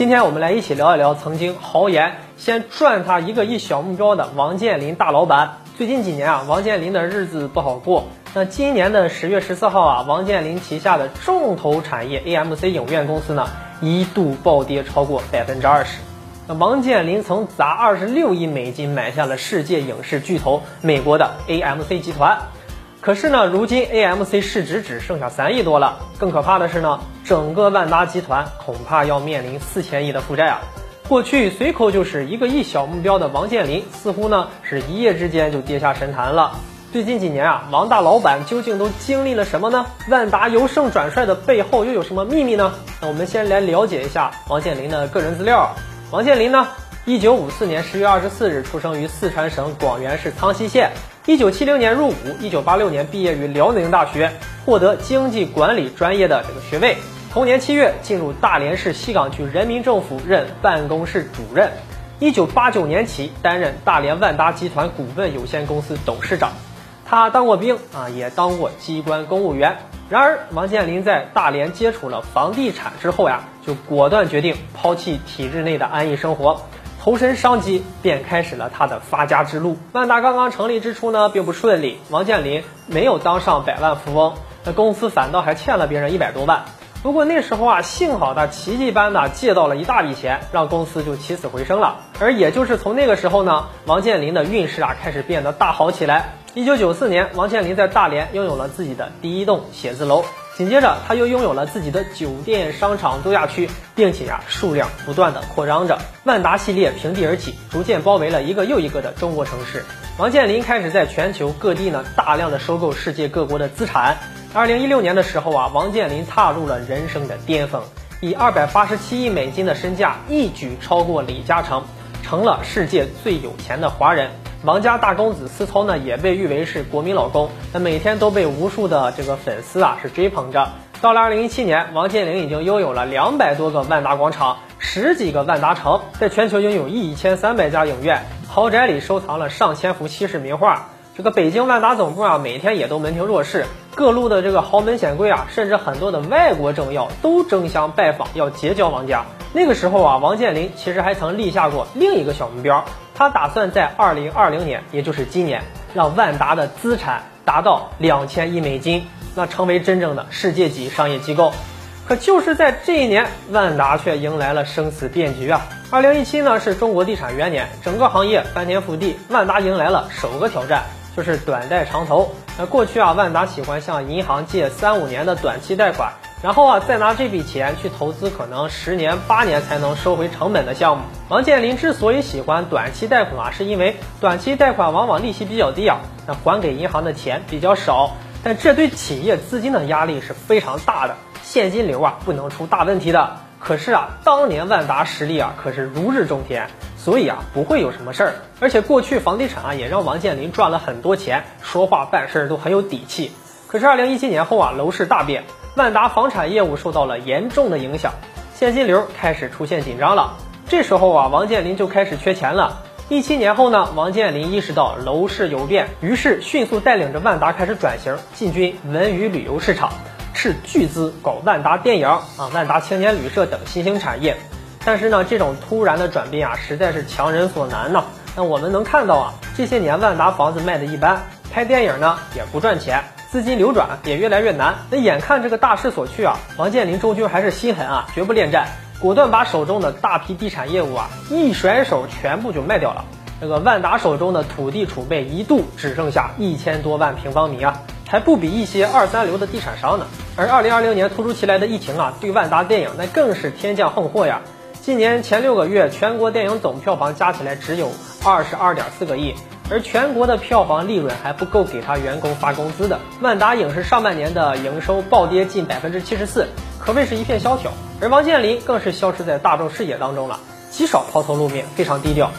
今天我们来一起聊一聊曾经豪言先赚他一个亿小目标的王健林大老板。最近几年啊，王健林的日子不好过。那今年的十月十四号啊，王健林旗下的重头产业 AMC 影院公司呢，一度暴跌超过百分之二十。那王健林曾砸二十六亿美金买下了世界影视巨头美国的 AMC 集团。可是呢，如今 AMC 市值只剩下三亿多了。更可怕的是呢，整个万达集团恐怕要面临四千亿的负债啊！过去随口就是一个亿小目标的王健林，似乎呢是一夜之间就跌下神坛了。最近几年啊，王大老板究竟都经历了什么呢？万达由盛转衰的背后又有什么秘密呢？那我们先来了解一下王健林的个人资料。王健林呢，一九五四年十月二十四日出生于四川省广元市苍溪县。一九七零年入伍，一九八六年毕业于辽宁大学，获得经济管理专业的这个学位。同年七月进入大连市西岗区人民政府任办公室主任。一九八九年起担任大连万达集团股份有限公司董事长。他当过兵啊，也当过机关公务员。然而，王健林在大连接触了房地产之后呀，就果断决定抛弃体制内的安逸生活。投身商机，便开始了他的发家之路。万达刚刚成立之初呢，并不顺利，王健林没有当上百万富翁，那公司反倒还欠了别人一百多万。不过那时候啊，幸好他奇迹般的借到了一大笔钱，让公司就起死回生了。而也就是从那个时候呢，王健林的运势啊开始变得大好起来。一九九四年，王健林在大连拥有了自己的第一栋写字楼。紧接着，他又拥有了自己的酒店、商场、度假区，并且呀，数量不断的扩张着。万达系列平地而起，逐渐包围了一个又一个的中国城市。王健林开始在全球各地呢，大量的收购世界各国的资产。二零一六年的时候啊，王健林踏入了人生的巅峰，以二百八十七亿美金的身价，一举超过李嘉诚，成了世界最有钱的华人。王家大公子思聪呢，也被誉为是国民老公，那每天都被无数的这个粉丝啊是追捧着。到了二零一七年，王健林已经拥有了两百多个万达广场，十几个万达城，在全球拥有一千三百家影院，豪宅里收藏了上千幅稀世名画。这个北京万达总部啊，每天也都门庭若市，各路的这个豪门显贵啊，甚至很多的外国政要都争相拜访，要结交王家。那个时候啊，王健林其实还曾立下过另一个小目标。他打算在二零二零年，也就是今年，让万达的资产达到两千亿美金，那成为真正的世界级商业机构。可就是在这一年，万达却迎来了生死变局啊！二零一七呢是中国地产元年，整个行业翻天覆地，万达迎来了首个挑战，就是短贷长投。那过去啊，万达喜欢向银行借三五年的短期贷款。然后啊，再拿这笔钱去投资可能十年八年才能收回成本的项目。王健林之所以喜欢短期贷款啊，是因为短期贷款往往利息比较低啊，那还给银行的钱比较少，但这对企业资金的压力是非常大的，现金流啊不能出大问题的。可是啊，当年万达实力啊可是如日中天，所以啊不会有什么事儿。而且过去房地产啊也让王健林赚了很多钱，说话办事都很有底气。可是二零一七年后啊，楼市大变。万达房产业务受到了严重的影响，现金流开始出现紧张了。这时候啊，王健林就开始缺钱了。一七年后呢，王健林意识到楼市有变，于是迅速带领着万达开始转型，进军文娱旅游市场，斥巨资搞万达电影啊、万达青年旅社等新兴产业。但是呢，这种突然的转变啊，实在是强人所难呢。那我们能看到啊，这些年万达房子卖的一般，拍电影呢也不赚钱。资金流转也越来越难，那眼看这个大势所趋啊，王健林终究还是心狠啊，绝不恋战，果断把手中的大批地产业务啊一甩手全部就卖掉了。这个万达手中的土地储备一度只剩下一千多万平方米啊，还不比一些二三流的地产商呢。而二零二零年突如其来的疫情啊，对万达电影那更是天降横祸呀。今年前六个月，全国电影总票房加起来只有二十二点四个亿。而全国的票房利润还不够给他员工发工资的。万达影视上半年的营收暴跌近百分之七十四，可谓是一片萧条。而王健林更是消失在大众视野当中了，极少抛头露面，非常低调。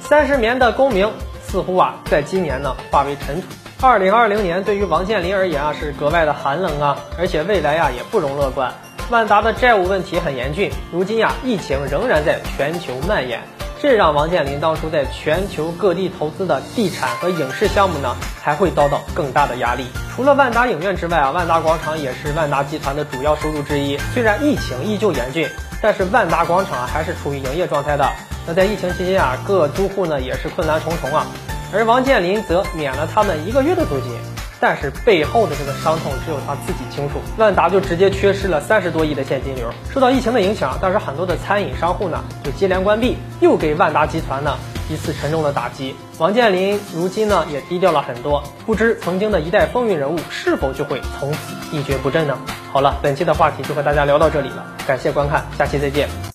三十年的功名似乎啊，在今年呢化为尘土。二零二零年对于王健林而言啊，是格外的寒冷啊，而且未来呀也不容乐观。万达的债务问题很严峻，如今呀疫情仍然在全球蔓延。这让王健林当初在全球各地投资的地产和影视项目呢，还会遭到更大的压力。除了万达影院之外啊，万达广场也是万达集团的主要收入之一。虽然疫情依旧严峻，但是万达广场还是处于营业状态的。那在疫情期间啊，各租户呢也是困难重重啊，而王健林则免了他们一个月的租金。但是背后的这个伤痛只有他自己清楚，万达就直接缺失了三十多亿的现金流。受到疫情的影响，当时很多的餐饮商户呢就接连关闭，又给万达集团呢一次沉重的打击。王健林如今呢也低调了很多，不知曾经的一代风云人物是否就会从此一蹶不振呢？好了，本期的话题就和大家聊到这里了，感谢观看，下期再见。